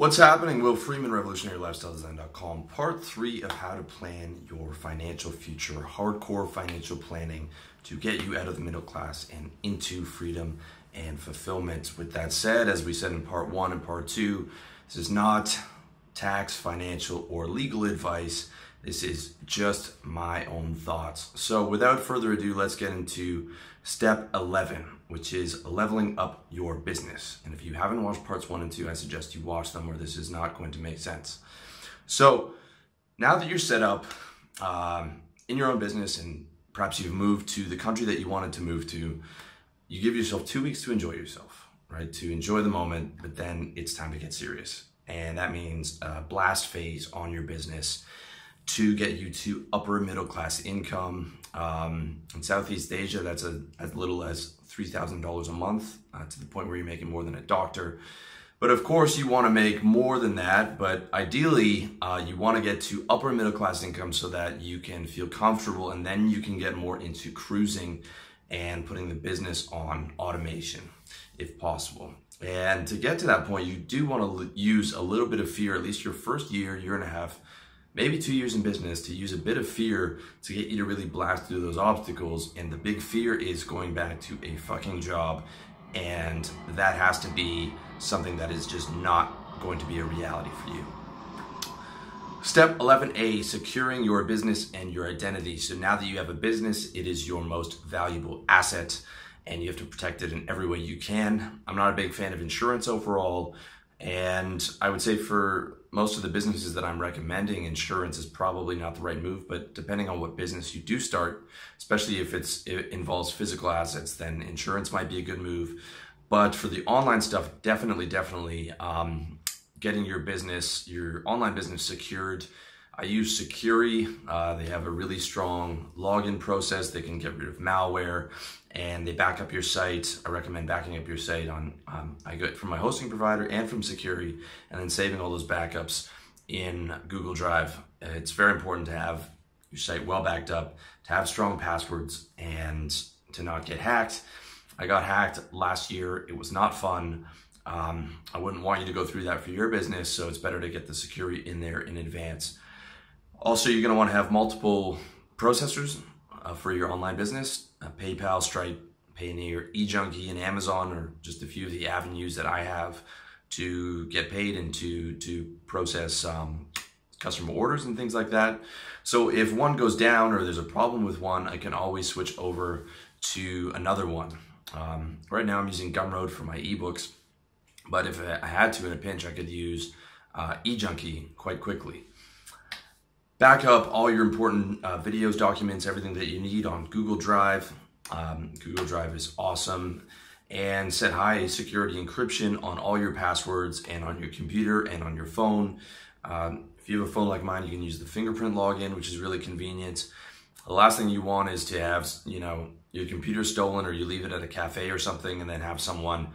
What's happening? Will Freeman, RevolutionaryLifestyleDesign.com. Part three of how to plan your financial future. Hardcore financial planning to get you out of the middle class and into freedom and fulfillment. With that said, as we said in part one and part two, this is not tax, financial, or legal advice. This is just my own thoughts. So without further ado, let's get into step 11, which is leveling up your business. And if you haven't watched parts one and two, I suggest you watch them or this is not going to make sense. So now that you're set up um, in your own business and perhaps you've moved to the country that you wanted to move to, you give yourself two weeks to enjoy yourself, right? To enjoy the moment, but then it's time to get serious. And that means a blast phase on your business to get you to upper middle class income. Um, in Southeast Asia, that's a, as little as $3,000 a month uh, to the point where you're making more than a doctor. But of course, you want to make more than that. But ideally, uh, you want to get to upper middle class income so that you can feel comfortable and then you can get more into cruising and putting the business on automation if possible. And to get to that point, you do want to use a little bit of fear, at least your first year, year and a half, maybe two years in business to use a bit of fear to get you to really blast through those obstacles. And the big fear is going back to a fucking job. And that has to be something that is just not going to be a reality for you. Step 11A, securing your business and your identity. So now that you have a business, it is your most valuable asset and you have to protect it in every way you can. I'm not a big fan of insurance overall. And I would say for most of the businesses that I'm recommending, insurance is probably not the right move. But depending on what business you do start, especially if it's it involves physical assets, then insurance might be a good move. But for the online stuff, definitely, definitely um, getting your business, your online business secured. I use Sucuri. Uh, they have a really strong login process. They can get rid of malware and they back up your site. I recommend backing up your site on, um, I get from my hosting provider and from Sucuri, and then saving all those backups in Google Drive. It's very important to have your site well backed up, to have strong passwords, and to not get hacked. I got hacked last year. It was not fun. Um, I wouldn't want you to go through that for your business, so it's better to get the security in there in advance. Also, you're going to want to have multiple processors uh, for your online business. PayPal, Stripe, Payoneer, eJunkie, and Amazon are just a few of the avenues that I have to get paid and to to process um, customer orders and things like that. So if one goes down or there's a problem with one, I can always switch over to another one. Um, right now I'm using Gumroad for my ebooks, but if I had to in a pinch, I could use uh, eJunkie quite quickly. Back up all your important uh, videos, documents, everything that you need on Google Drive. Um, Google Drive is awesome. And set high security encryption on all your passwords and on your computer and on your phone. Um, if you have a phone like mine, you can use the fingerprint login, which is really convenient. The last thing you want is to have, you know, your computer stolen or you leave it at a cafe or something and then have someone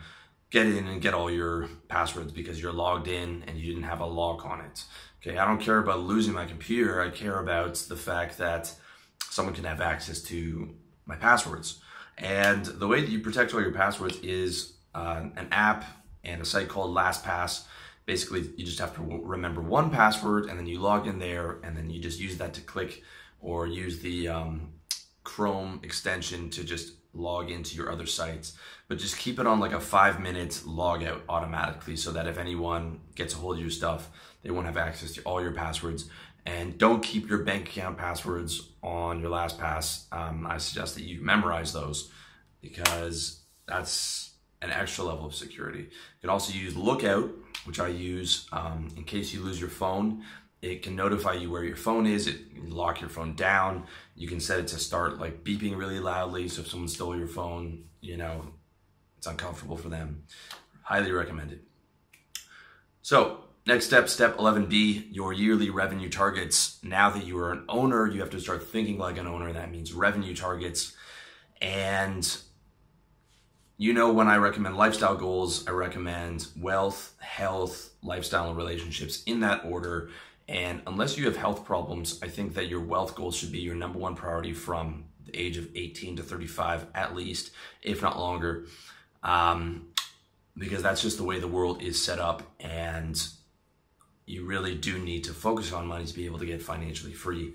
get in and get all your passwords because you're logged in and you didn't have a lock on it. Okay, I don't care about losing my computer. I care about the fact that someone can have access to my passwords. And the way that you protect all your passwords is uh, an app and a site called LastPass. Basically, you just have to remember one password and then you log in there and then you just use that to click or use the um, Chrome extension to just log into your other sites. But just keep it on like a five minute log out automatically so that if anyone gets a hold of your stuff, they won't have access to all your passwords. And don't keep your bank account passwords on your LastPass. Um, I suggest that you memorize those because that's an extra level of security. You can also use Lookout, which I use um, in case you lose your phone. It can notify you where your phone is. It can lock your phone down. You can set it to start like beeping really loudly. So if someone stole your phone, you know, it's uncomfortable for them. Highly recommended. So next step, step 11B, your yearly revenue targets. Now that you are an owner, you have to start thinking like an owner. That means revenue targets. And you know, when I recommend lifestyle goals, I recommend wealth, health, lifestyle, and relationships in that order. And unless you have health problems, I think that your wealth goals should be your number one priority from the age of 18 to 35 at least, if not longer. Um, because that's just the way the world is set up. And you really do need to focus on money to be able to get financially free.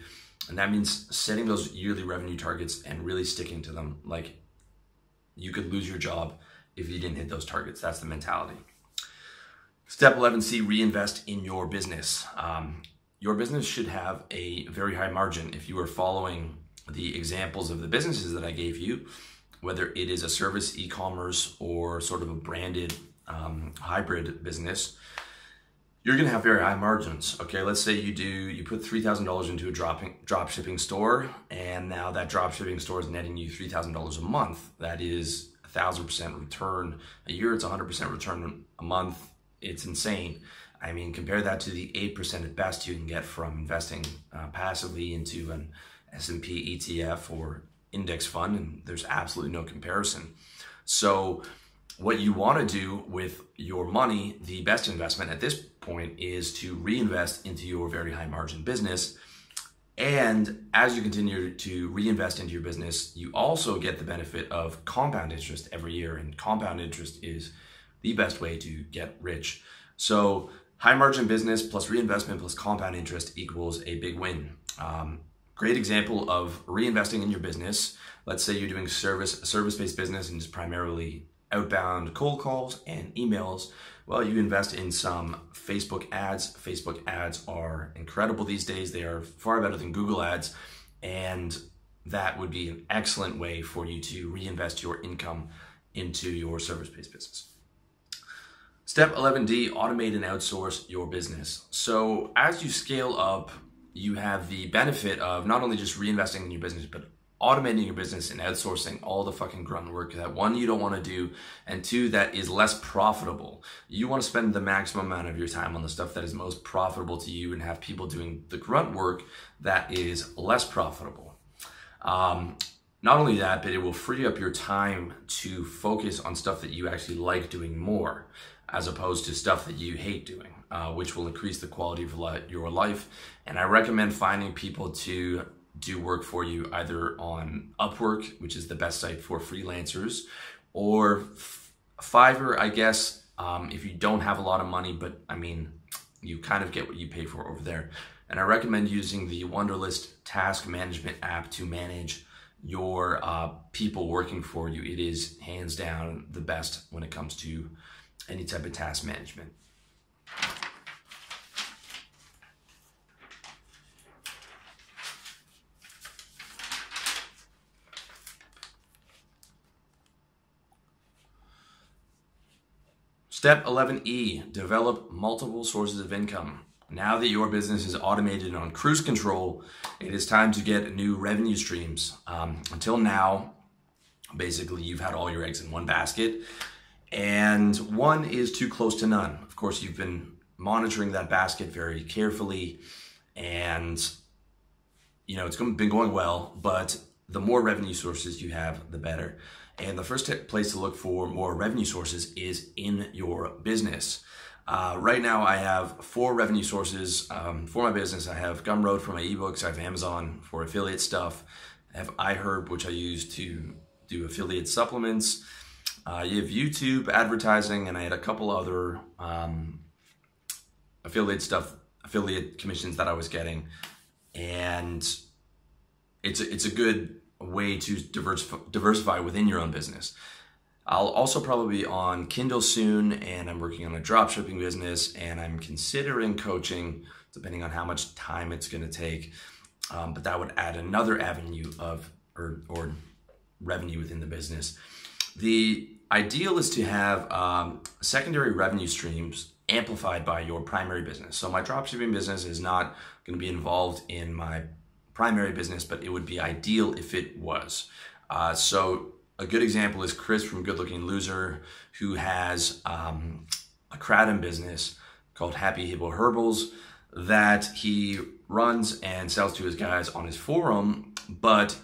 And that means setting those yearly revenue targets and really sticking to them. Like you could lose your job if you didn't hit those targets. That's the mentality. Step 11C reinvest in your business. Um, your business should have a very high margin if you are following the examples of the businesses that I gave you, whether it is a service e commerce or sort of a branded um, hybrid business you're going to have very high margins. Okay, let's say you do you put three thousand dollars into a dropping drop shipping store, and now that drop shipping store is netting you three thousand dollars a month. That is a thousand percent return a year. It's a hundred percent return a month. It's insane. I mean, compare that to the eight percent at best you can get from investing uh, passively into an S and P ETF or index fund, and there's absolutely no comparison. So what you want to do with your money, the best investment at this point is to reinvest into your very high margin business. And as you continue to reinvest into your business, you also get the benefit of compound interest every year. And compound interest is the best way to get rich. So, high margin business plus reinvestment plus compound interest equals a big win. Um, great example of reinvesting in your business. Let's say you're doing service service based business and it's primarily outbound cold calls and emails, well, you invest in some Facebook ads. Facebook ads are incredible these days. They are far better than Google ads. And that would be an excellent way for you to reinvest your income into your service based business. Step 11D automate and outsource your business. So, as you scale up, you have the benefit of not only just reinvesting in your business, but automating your business and outsourcing all the fucking grunt work that one you don't want to do and two that is less profitable. You want to spend the maximum amount of your time on the stuff that is most profitable to you and have people doing the grunt work that is less profitable. Um, not only that but it will free up your time to focus on stuff that you actually like doing more as opposed to stuff that you hate doing uh, which will increase the quality of your life. And i recommend finding people to do work for you either on Upwork, which is the best site for freelancers, or Fiverr, I guess, um, if you don't have a lot of money, but I mean, you kind of get what you pay for over there. And I recommend using the Wunderlist task management app to manage your uh, people working for you. It is hands down the best when it comes to any type of task management. Step 11E, develop multiple sources of income. Now that your business is automated on cruise control, it is time to get new revenue streams. Um, until now, basically, you've had all your eggs in one basket, and one is too close to none. Of course, you've been monitoring that basket very carefully, and you know it's been going well. But the more revenue sources you have, the better. And the first place to look for more revenue sources is in your business. Uh, right now, I have four revenue sources um, for my business. I have Gumroad for my ebooks, I have Amazon for affiliate stuff, I have iHerb, which I use to do affiliate supplements. Uh, you have YouTube advertising, and I had a couple other um, affiliate stuff, affiliate commissions that I was getting, and it's a, it's a good way to diversify, diversify within your own business. I'll also probably be on Kindle soon, and I'm working on a drop shipping business, and I'm considering coaching, depending on how much time it's going to take. Um, but that would add another avenue of or, or revenue within the business. The ideal is to have um, secondary revenue streams amplified by your primary business. So my dropshipping business is not going to be involved in my primary business, but it would be ideal if it was. Uh, so a good example is Chris from Good Looking Loser, who has um, a kratom business called Happy Hippo Herbals that he runs and sells to his guys on his forum, but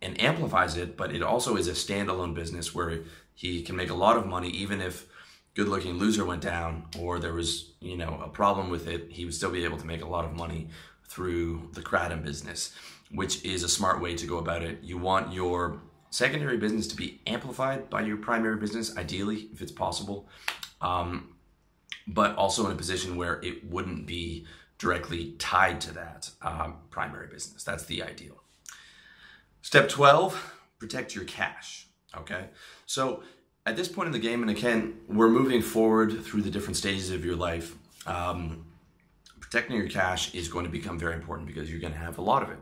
and amplifies it. But it also is a standalone business where he can make a lot of money, even if Good Looking Loser went down or there was you know a problem with it. He would still be able to make a lot of money through the kratom business, which is a smart way to go about it. You want your secondary business to be amplified by your primary business, ideally, if it's possible. Um, but also in a position where it wouldn't be directly tied to that um, primary business. That's the ideal. Step 12, protect your cash. Okay. So at this point in the game, and again, we're moving forward through the different stages of your life. Um, protecting your cash is going to become very important because you're going to have a lot of it.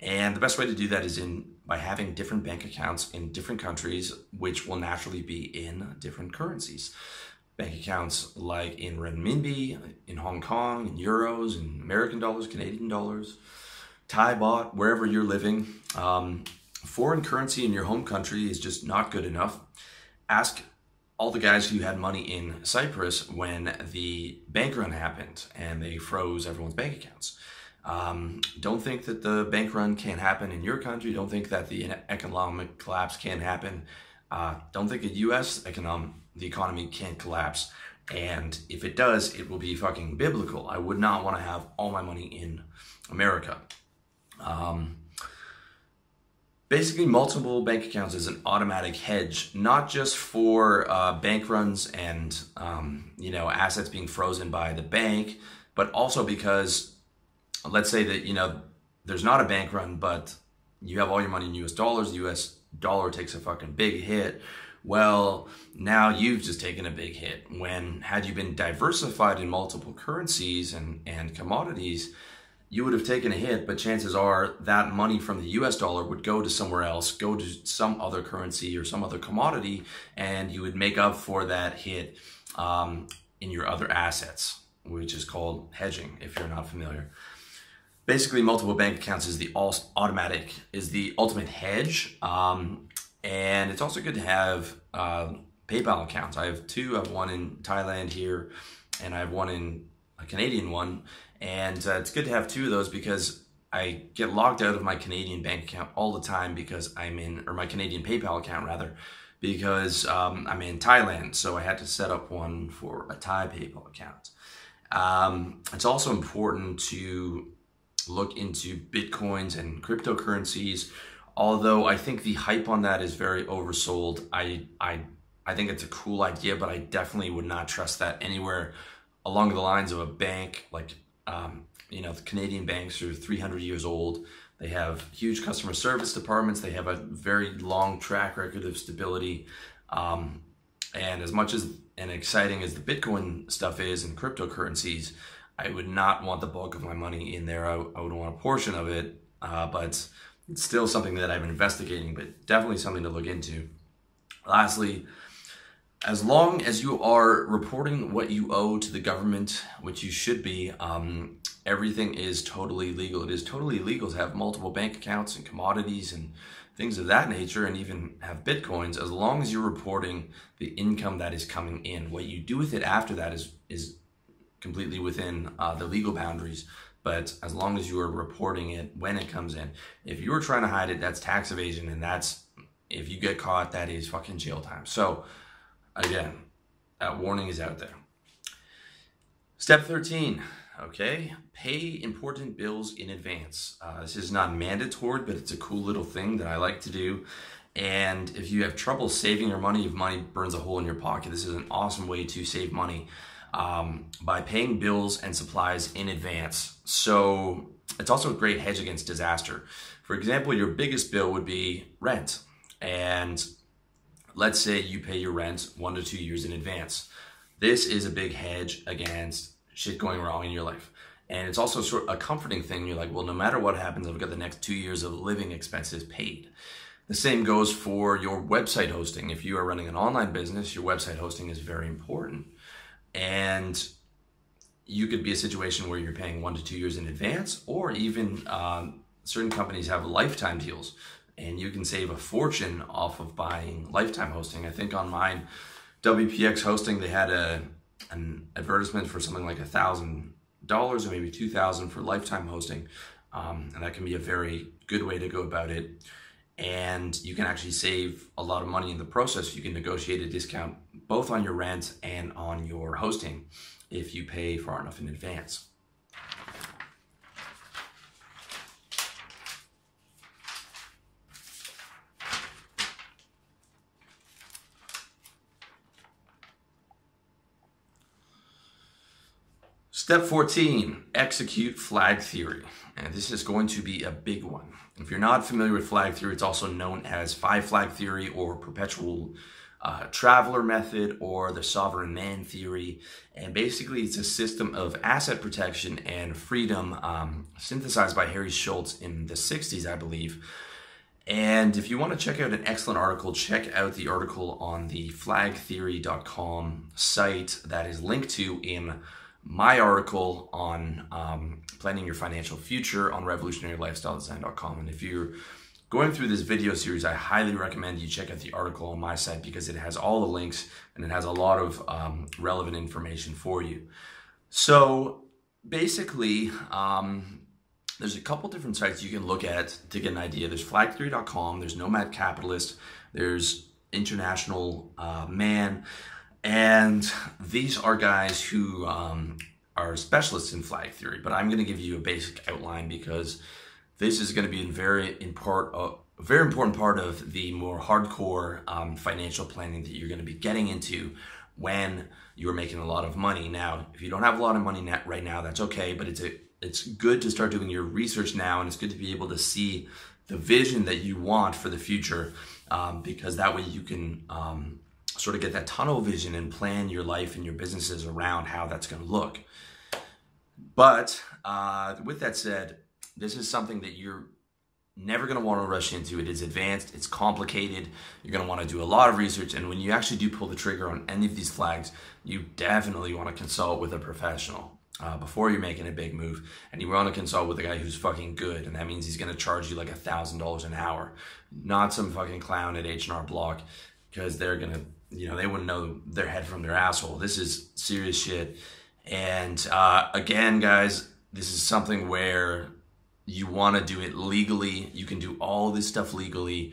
And the best way to do that is in by having different bank accounts in different countries, which will naturally be in different currencies. Bank accounts like in renminbi, in Hong Kong, in euros, in American dollars, Canadian dollars, Thai baht, wherever you're living. Um, foreign currency in your home country is just not good enough. Ask all the guys who had money in Cyprus when the bank run happened and they froze everyone's bank accounts. Um, don't think that the bank run can't happen in your country. Don't think that the economic collapse can't happen. Uh, don't think the U.S. economic the economy can't collapse. And if it does, it will be fucking biblical. I would not want to have all my money in America. Basically, multiple bank accounts is an automatic hedge, not just for uh, bank runs and um, you know assets being frozen by the bank, but also because let's say that you know there's not a bank run, but you have all your money in U.S. dollars. The U.S. dollar takes a fucking big hit. Well, now you've just taken a big hit. When had you been diversified in multiple currencies and and commodities, you would have taken a hit. But chances are that money from the U.S. dollar would go to somewhere else, go to some other currency or some other commodity, and you would make up for that hit um, in your other assets, which is called hedging. If you're not familiar basically multiple bank accounts is the automatic is the ultimate hedge um, and it's also good to have uh, paypal accounts i have two i have one in thailand here and i have one in a canadian one and uh, it's good to have two of those because i get logged out of my canadian bank account all the time because i'm in or my canadian paypal account rather because um, i'm in thailand so i had to set up one for a thai paypal account um, it's also important to look into bitcoins and cryptocurrencies. Although I think the hype on that is very oversold. I I I think it's a cool idea, but I definitely would not trust that anywhere along the lines of a bank like um, you know the Canadian banks are 300 years old. They have huge customer service departments. They have a very long track record of stability. Um, and as much as and exciting as the Bitcoin stuff is and cryptocurrencies, I would not want the bulk of my money in there. I, I would want a portion of it, uh, but it's still something that I'm investigating, but definitely something to look into. Lastly, as long as you are reporting what you owe to the government, which you should be, um, everything is totally legal. It is totally legal to have multiple bank accounts and commodities and things of that nature, and even have bitcoins, as long as you're reporting the income that is coming in. What you do with it after that is is completely within uh, the legal boundaries. But as long as you are reporting it when it comes in, if you are trying to hide it, that's tax evasion, and that's if you get caught, that is fucking jail time. So, again, that warning is out there. Step 13, okay? Pay important bills in advance. Uh, this is not mandatory, but it's a cool little thing that I like to do. And if you have trouble saving your money, if money burns a hole in your pocket, this is an awesome way to save money um, by paying bills and supplies in advance. So it's also a great hedge against disaster. For example, your biggest bill would be rent. And let's say you pay your rent one to two years in advance. This is a big hedge against shit going wrong in your life. And it's also sort of a comforting thing. You're like, well, no matter what happens, I've got the next two years of living expenses paid. The same goes for your website hosting. If you are running an online business, your website hosting is very important. And you could be a situation where you're paying one to two years in advance, or even um, certain companies have lifetime deals, and you can save a fortune off of buying lifetime hosting. I think on mine, WPX Hosting, they had a an advertisement for something like a thousand dollars or maybe two thousand for lifetime hosting, um, and that can be a very good way to go about it. And you can actually save a lot of money in the process. You can negotiate a discount both on your rent and on your hosting if you pay far enough in advance. Step 14, execute flag theory. And this is going to be a big one. If you're not familiar with flag theory, it's also known as five flag theory or perpetual uh, traveler method or the sovereign man theory. And basically, it's a system of asset protection and freedom um, synthesized by Harry Schultz in the 60s, I believe. And if you want to check out an excellent article, check out the article on the flagtheory.com site that is linked to in my article on um, planning your financial future on revolutionarylifestyledesign.com. And if you're going through this video series, I highly recommend you check out the article on my site because it has all the links and it has a lot of um, relevant information for you. So basically, um, there's a couple different sites you can look at to get an idea. There's flagtheory.com, there's Nomad Capitalist, there's International uh, Man. And these are guys who um, are specialists in flag theory, but I'm going to give you a basic outline because this is going to be a very important, uh, very important part of the more hardcore um, financial planning that you're going to be getting into when you're making a lot of money. Now, if you don't have a lot of money net right now, that's okay, but it's a it's good to start doing your research now, and it's good to be able to see the vision that you want for the future, um, because that way you can um, sort of get that tunnel vision and plan your life and your businesses around how that's going to look. But uh, with that said, this is something that you're never going to want to rush into. It is advanced, it's complicated. You're going to want to do a lot of research. And when you actually do pull the trigger on any of these flags, you definitely want to consult with a professional. Uh, before you're making a big move, and you want to consult with a guy who's fucking good, and that means he's going to charge you like a thousand dollars an hour, not some fucking clown at H and R Block, because they're gonna you know, they wouldn't know their head from their asshole. This is serious shit. And uh, again, guys, this is something where you want to do it legally. You can do all this stuff legally.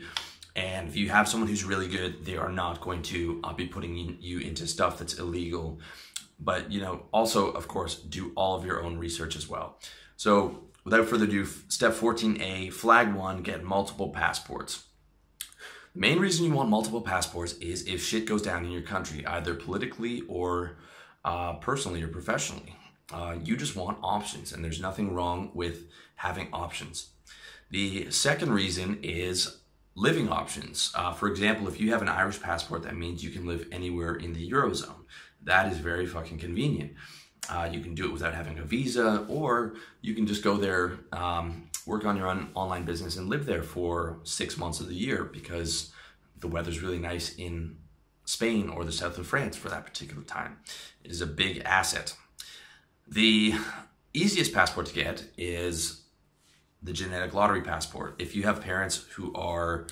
And if you have someone who's really good, they are not going to uh, be putting you into stuff that's illegal. But, you know, also, of course, do all of your own research as well. So, without further ado, step 14A, flag one, get multiple passports. The main reason you want multiple passports is if shit goes down in your country, either politically or uh, personally or professionally. Uh, you just want options, and there's nothing wrong with having options. The second reason is living options. Uh, for example, if you have an Irish passport, that means you can live anywhere in the Eurozone. That is very fucking convenient. Uh, you can do it without having a visa, or you can just go there, um, work on your own online business, and live there for six months of the year because the weather's really nice in Spain or the south of France for that particular time. It is a big asset. The easiest passport to get is the genetic lottery passport. If you have parents who are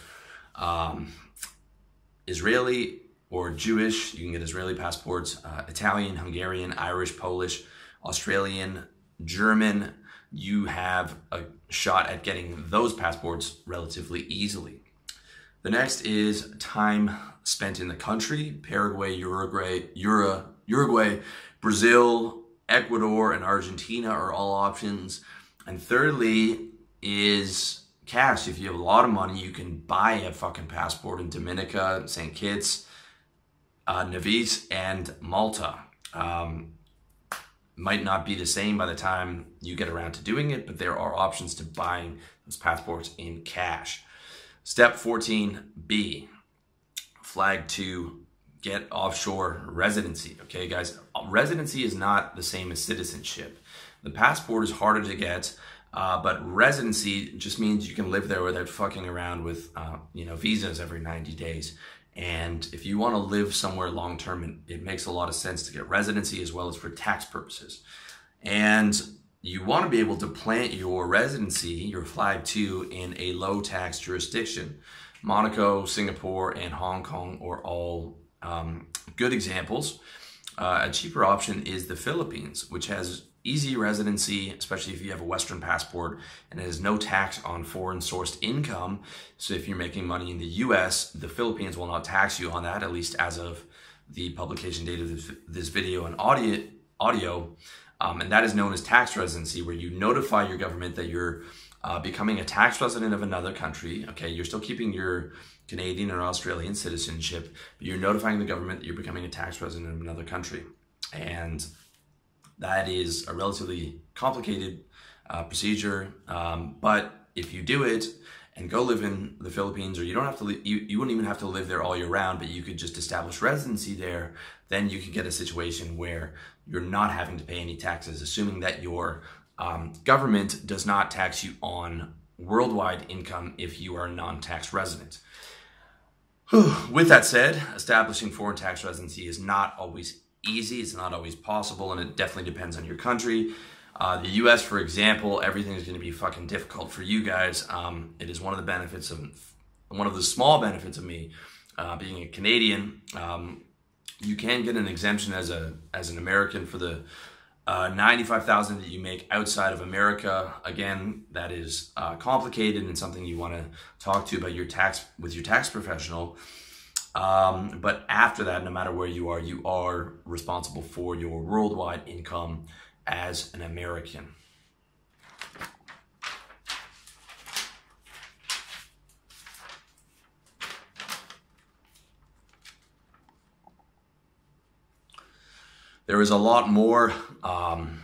um, Israeli or Jewish. You can get Israeli passports, uh, Italian, Hungarian, Irish, Polish, Australian, German. You have a shot at getting those passports relatively easily. The next is time spent in the country. Paraguay, Uruguay, Uruguay, Brazil, Ecuador, and Argentina are all options. And thirdly is cash. If you have a lot of money, you can buy a fucking passport in Dominica, St. Kitts, uh, Nevis and Malta. Um, might not be the same by the time you get around two doing it, but there are options to buying those passports in cash. Step 14B, flag to get offshore residency. Okay, guys, residency is not the same as citizenship. The passport is harder to get, uh, but residency just means you can live there without fucking around with, uh, you know, visas every 90 days. And if you want to live somewhere long term, it, makes a lot of sense to get residency as well as for tax purposes. And you want to be able to plant your residency, your flag two, in a low tax jurisdiction. Monaco, Singapore, and Hong Kong are all um, good examples. Uh, a cheaper option is the Philippines, which has easy residency, especially if you have a Western passport, and it has no tax on foreign sourced income. So if you're making money in the US, the Philippines will not tax you on that, at least as of the publication date of this, this video and audio. audio. Um, and that is known as tax residency, where you notify your government that you're uh, becoming a tax resident of another country. Okay, you're still keeping your Canadian or Australian citizenship, but you're notifying the government that you're becoming a tax resident of another country. And That is a relatively complicated uh, procedure, um, but if you do it and go live in the Philippines, or you don't have to, li- you, you wouldn't even have to live there all year round, but you could just establish residency there, then you could get a situation where you're not having to pay any taxes, assuming that your um, government does not tax you on worldwide income if you are a non tax resident. With that said, establishing foreign tax residency is not always easy, it's not always possible, and it definitely depends on your country. Uh, the US, for example, everything is going to be fucking difficult for you guys. Um, it is one of the benefits of, one of the small benefits of me uh, being a Canadian. Um, you can get an exemption as a as an American for the uh, 95,000 that you make outside of America. Again, that is uh, complicated and something you want to talk to about your tax with your tax professional. Um, but after that, no matter where you are, you are responsible for your worldwide income as an American. There is a lot more um,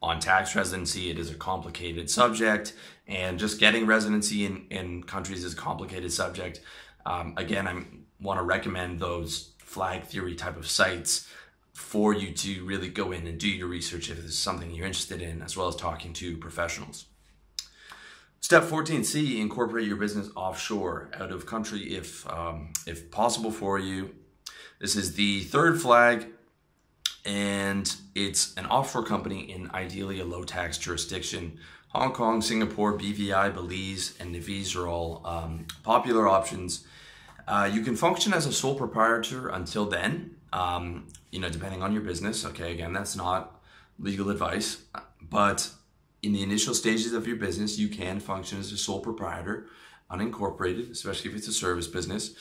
on tax residency. It is a complicated subject, and just getting residency in, in countries is a complicated subject. Um, again, I want to recommend those flag theory type of sites for you to really go in and do your research if it's something you're interested in, as well as talking to professionals. Step 14C, incorporate your business offshore, out of country if, um, if possible for you. This is the third flag and it's an offshore company in ideally a low tax jurisdiction. Hong Kong, Singapore, BVI, Belize, and Nevis are all um, popular options. Uh, you can function as a sole proprietor until then, um, you know, depending on your business. Okay, again, that's not legal advice, but in the initial stages of your business, you can function as a sole proprietor, unincorporated, especially if it's a service business,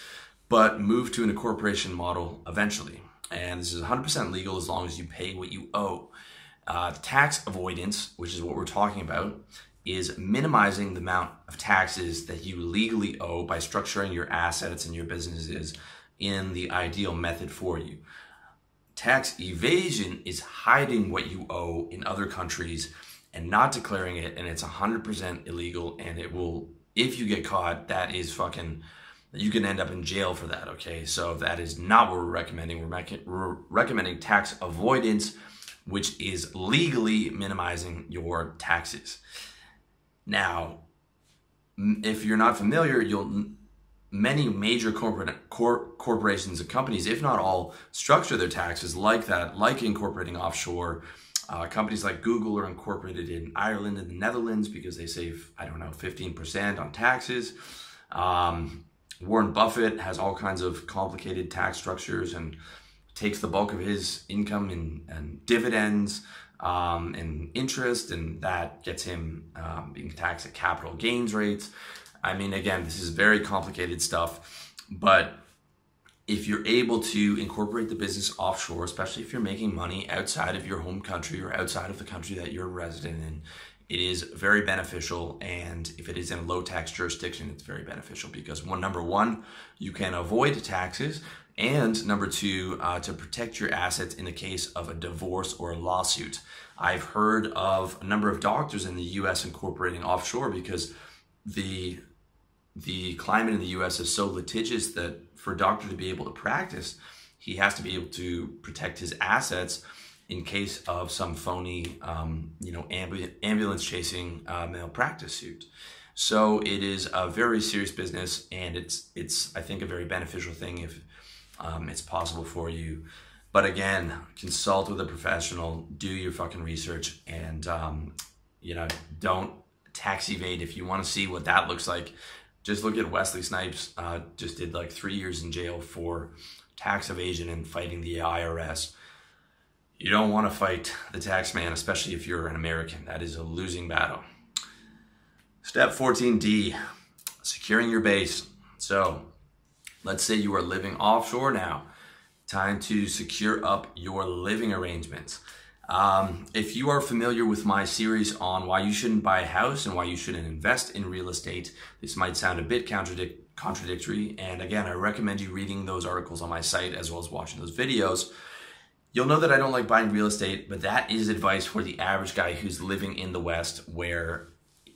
but move to an incorporation model eventually and this is 100% legal as long as you pay what you owe. Uh, tax avoidance, which is what we're talking about, is minimizing the amount of taxes that you legally owe by structuring your assets and your businesses in the ideal method for you. Tax evasion is hiding what you owe in other countries and not declaring it, and it's 100% illegal. And it will, if you get caught, that is fucking you can end up in jail for that, okay? So that is not what we're recommending. We're, we're recommending tax avoidance, which is legally minimizing your taxes. Now, if you're not familiar, you'll many major corporate cor- corporations and companies, if not all, structure their taxes like that, like incorporating offshore. Uh, companies like Google are incorporated in Ireland and the Netherlands because they save, I don't know, 15% on taxes. Um, Warren Buffett has all kinds of complicated tax structures and takes the bulk of his income in, and dividends um, and interest, and that gets him um, being taxed at capital gains rates. I mean, again, this is very complicated stuff, but if you're able to incorporate the business offshore, especially if you're making money outside of your home country or outside of the country that you're resident in, it is very beneficial. And if it is in a low tax jurisdiction, it's very beneficial because one, number one, you can avoid taxes. And number two, uh, to protect your assets in the case of a divorce or a lawsuit. I've heard of a number of doctors in the US incorporating offshore because the the climate in the US is so litigious that for a doctor to be able to practice, he has to be able to protect his assets in case of some phony, um, you know, ambu- ambulance chasing uh, malpractice suit. So it is a very serious business, and it's it's I think a very beneficial thing if um, it's possible for you. But again, consult with a professional, do your fucking research, and um, you know, don't tax evade. If you want to see what that looks like, just look at Wesley Snipes. Uh, just did like three years in jail for tax evasion and fighting the IRS. You don't want to fight the tax man, especially if you're an American. That is a losing battle. Step 14D, securing your base. So let's say you are living offshore now. Time to secure up your living arrangements. Um, if you are familiar with my series on why you shouldn't buy a house and why you shouldn't invest in real estate, this might sound a bit contradic- contradictory. And again, I recommend you reading those articles on my site as well as watching those videos You'll know that I don't like buying real estate, but that is advice for the average guy who's living in the West, where,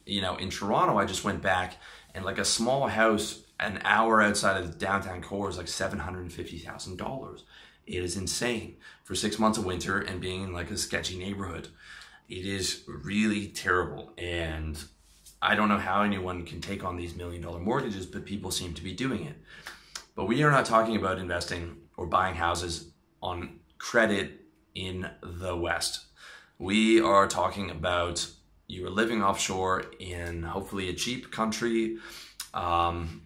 you know, in Toronto, I just went back and like a small house an hour outside of downtown core is like $750,000. It is insane for six months of winter and being in like a sketchy neighborhood. It is really terrible. And I don't know how anyone can take on these million dollar mortgages, but people seem to be doing it. But we are not talking about investing or buying houses on credit in the West. We are talking about you are living offshore in hopefully a cheap country um,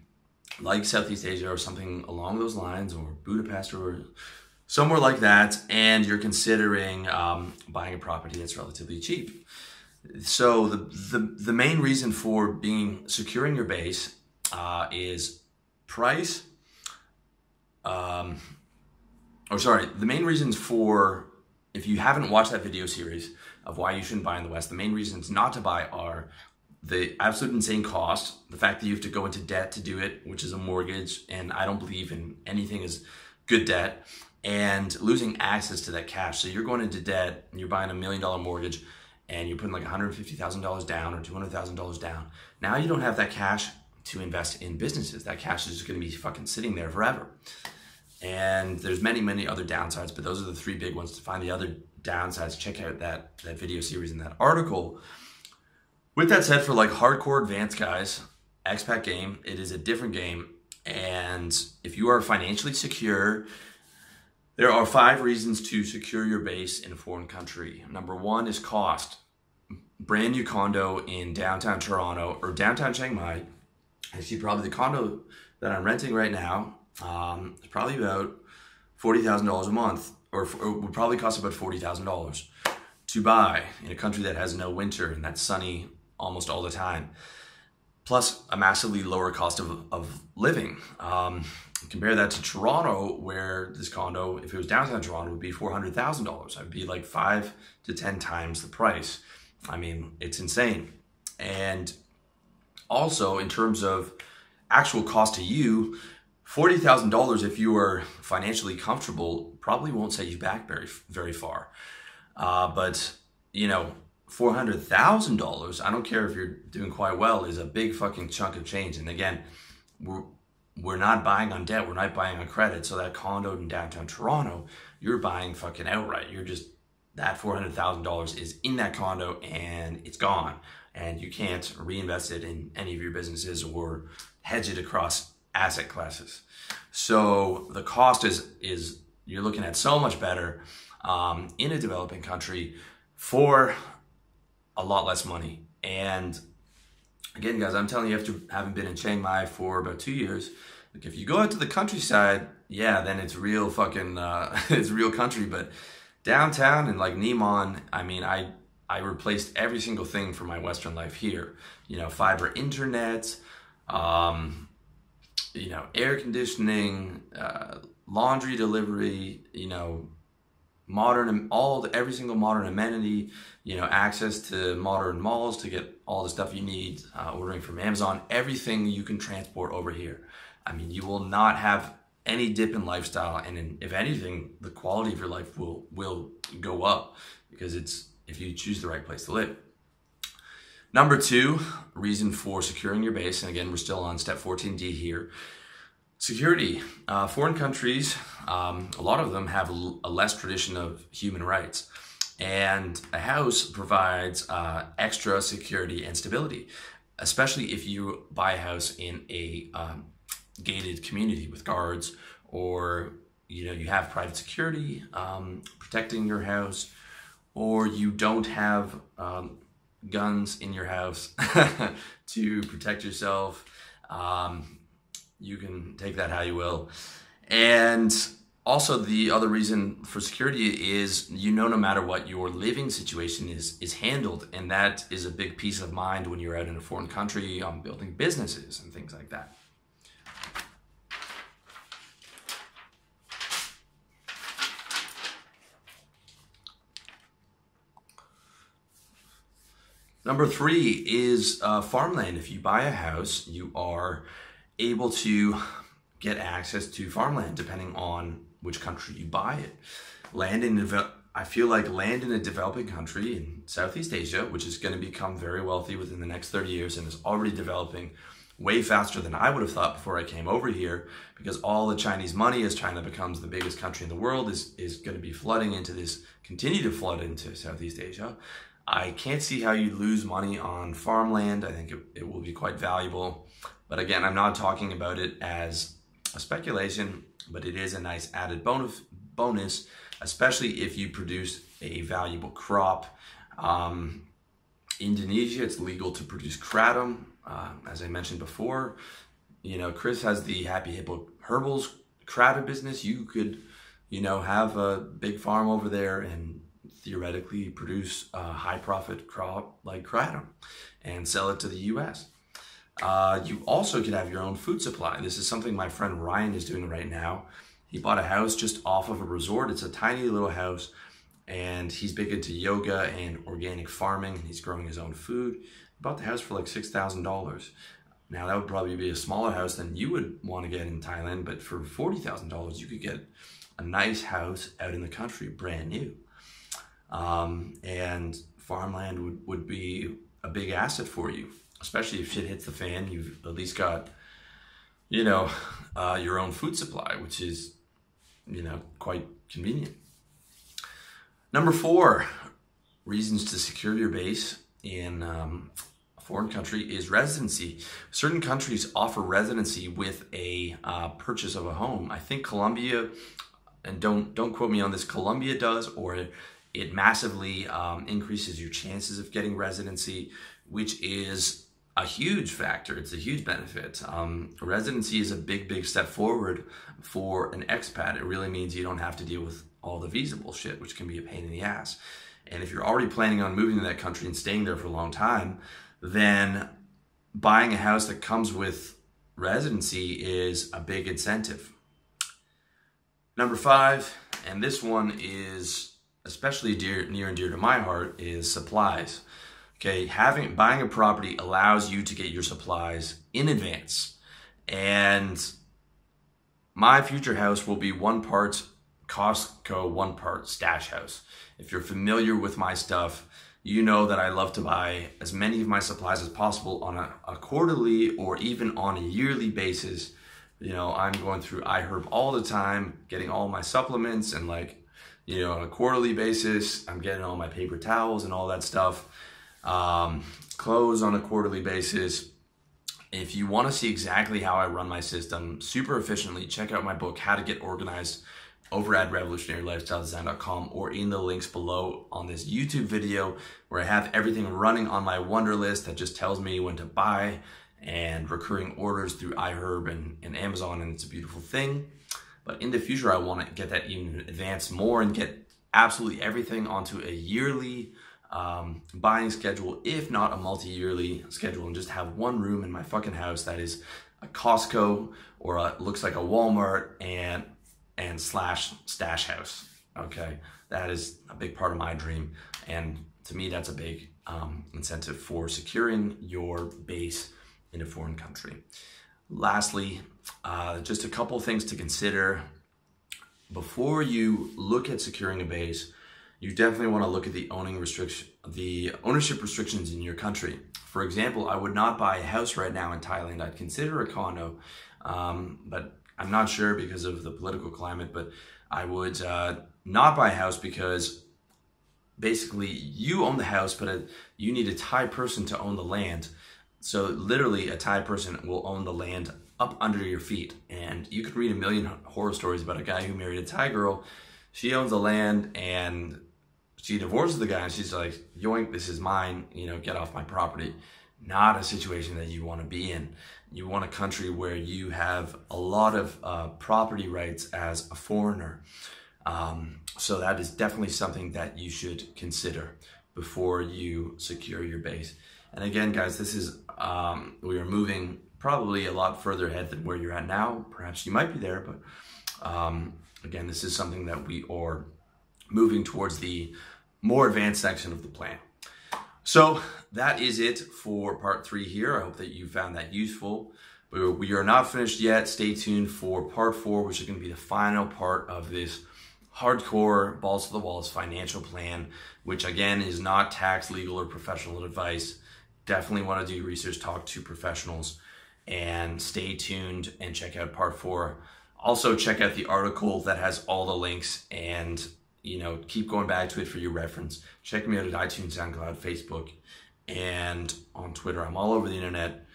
like Southeast Asia or something along those lines, or Budapest or somewhere like that, and you're considering um, buying a property that's relatively cheap. So the, the, the main reason for being securing your base uh, is price. Um, or sorry, the main reasons for if you haven't watched that video series of why you shouldn't buy in the West, the main reasons not to buy are the absolute insane cost, the fact that you have to go into debt to do it, which is a mortgage, and I don't believe in anything as good debt, and losing access to that cash. So you're going into debt, and you're buying a million dollar mortgage, and you're putting like $150,000 down or $200,000 down. Now you don't have that cash to invest in businesses. That cash is just going to be fucking sitting there forever. And there's many, many other downsides, but those are the three big ones. To find the other downsides, check out that, that video series and that article. With that said, for like hardcore advanced guys, expat game, it is a different game. And if you are financially secure, there are five reasons to secure your base in a foreign country. Number one is cost. Brand new condo in downtown Toronto or downtown Chiang Mai. Actually, probably the condo that I'm renting right now um, is probably about $40,000 a month, or, or would probably cost about $40,000 to buy in a country that has no winter and that's sunny almost all the time. Plus, a massively lower cost of, of living. Um, compare that to Toronto, where this condo, if it was downtown Toronto, would be $400,000. I'd be like five to 10 times the price. I mean, it's insane. And also, in terms of actual cost to you, $40,000 if you are financially comfortable probably won't set you back very, very far. Uh, but, you know, $400,000, I don't care if you're doing quite well, is a big fucking chunk of change. And again, we're, we're not buying on debt, we're not buying on credit. So that condo in downtown Toronto, you're buying fucking outright. You're just, that $400,000 is in that condo and it's gone. And you can't reinvest it in any of your businesses or hedge it across asset classes. So the cost is, is you're looking at so much better um, in a developing country for a lot less money. And again, guys, I'm telling you, after having been in Chiang Mai for about two years, like if you go out to the countryside, yeah, then it's real fucking, uh, it's real country. But downtown and like Nimman, I mean, I I replaced every single thing for my Western life here. You know, fiber internet, um, you know, air conditioning, uh, laundry delivery, you know, modern all every single modern amenity you know access to modern malls to get all the stuff you need uh, ordering from amazon everything you can transport over here. I mean you will not have any dip in lifestyle and in, if anything the quality of your life will will go up because it's if you choose the right place to live. Number two reason for securing your base and again we're still on step 14d here Security. Uh, foreign countries, um, a lot of them have a less tradition of human rights. And a house provides uh, extra security and stability, especially if you buy a house in a um, gated community with guards or you know you have private security um, protecting your house or you don't have um, guns in your house to protect yourself um, you can take that how you will. And also the other reason for security is you know no matter what your living situation is is handled. And that is a big peace of mind when you're out in a foreign country um, building businesses and things like that. Number three is uh, farmland. If you buy a house you are able to get access to farmland depending on which country you buy it. land in I feel like land in a developing country in Southeast Asia, which is going to become very wealthy within the next 30 years and is already developing way faster than I would have thought before I came over here because all the Chinese money as China becomes the biggest country in the world is, is going to be flooding into this, continue to flood into Southeast Asia. I can't see how you lose money on farmland. I think it, it will be quite valuable. But again, I'm not talking about it as a speculation, but it is a nice added bonus, especially if you produce a valuable crop. Um, Indonesia, it's legal to produce kratom. Uh, as I mentioned before, you know, Chris has the Happy Hippo Herbals kratom business. You could, you know, have a big farm over there and theoretically produce a high profit crop like kratom and sell it to the US. Uh, you also could have your own food supply. This is something my friend Ryan is doing right now. He bought a house just off of a resort. It's a tiny little house, and he's big into yoga and organic farming, and he's growing his own food. He bought the house for like $6,000. Now, that would probably be a smaller house than you would want to get in Thailand, but for $40,000, you could get a nice house out in the country, brand new. Um, and farmland would, would be a big asset for you, especially if shit hits the fan. You've at least got, you know, uh, your own food supply, which is you know, quite convenient. Number four, reasons to secure your base in um, a foreign country is residency. Certain countries offer residency with a uh, purchase of a home. I think Colombia, and don't don't quote me on this, Colombia does, or it, massively um, increases your chances of getting residency, which is a huge factor. It's a huge benefit. Um, residency is a big, big step forward for an expat. It really means you don't have to deal with all the visa bullshit, which can be a pain in the ass. And if you're already planning on moving to that country and staying there for a long time, then buying a house that comes with residency is a big incentive. Number five, and this one is especially dear, near and dear to my heart, is supplies. Okay, having buying a property allows you to get your supplies in advance. And my future house will be one part Costco, one part Stash House. If you're familiar with my stuff, you know that I love to buy as many of my supplies as possible on a, a quarterly or even on a yearly basis. You know, I'm going through iHerb all the time, getting all my supplements and like, you know, on a quarterly basis, I'm getting all my paper towels and all that stuff um, close on a quarterly basis. If you want to see exactly how I run my system super efficiently, check out my book, How to Get Organized, over at revolutionarylifestyledesign.com or in the links below on this YouTube video where I have everything running on my Wunderlist that just tells me when to buy and recurring orders through iHerb and, and Amazon, and it's a beautiful thing. But in the future, I want to get that even advanced more and get absolutely everything onto a yearly um, buying schedule, if not a multi-yearly schedule, and just have one room in my fucking house that is a Costco or a, looks like a Walmart and and slash stash house. Okay, that is a big part of my dream, and to me, that's a big um, incentive for securing your base in a foreign country. Lastly, uh, just a couple things to consider before you look at securing a base you definitely want to look at the owning restriction, the ownership restrictions in your country. For example, I would not buy a house right now in Thailand. I'd consider a condo, um, but I'm not sure because of the political climate. But I would uh, not buy a house because basically you own the house, but a, you need a Thai person to own the land. So literally, a Thai person will own the land up under your feet, and you could read a million horror stories about a guy who married a Thai girl. She owns the land, and she divorces the guy and she's like, yoink, this is mine, you know, get off my property. Not a situation that you want to be in. You want a country where you have a lot of uh, property rights as a foreigner. Um, so that is definitely something that you should consider before you secure your base. And again, guys, this is, um, we are moving probably a lot further ahead than where you're at now. Perhaps you might be there, but um, again, this is something that we are moving towards the more advanced section of the plan. So that is it for part three here. I hope that you found that useful. We are not finished yet. Stay tuned for part four, which is going to be the final part of this hardcore balls to the walls financial plan, which again is not tax, legal, or professional advice. Definitely want to do research, talk to professionals, and stay tuned and check out part four. Also, check out the article that has all the links and you know keep going back to it for your reference. Check me out at iTunes, SoundCloud, Facebook, and on Twitter. I'm all over the internet.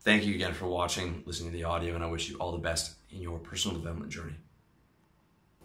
Thank you again for watching, listening to the audio, and I wish you all the best in your personal development journey.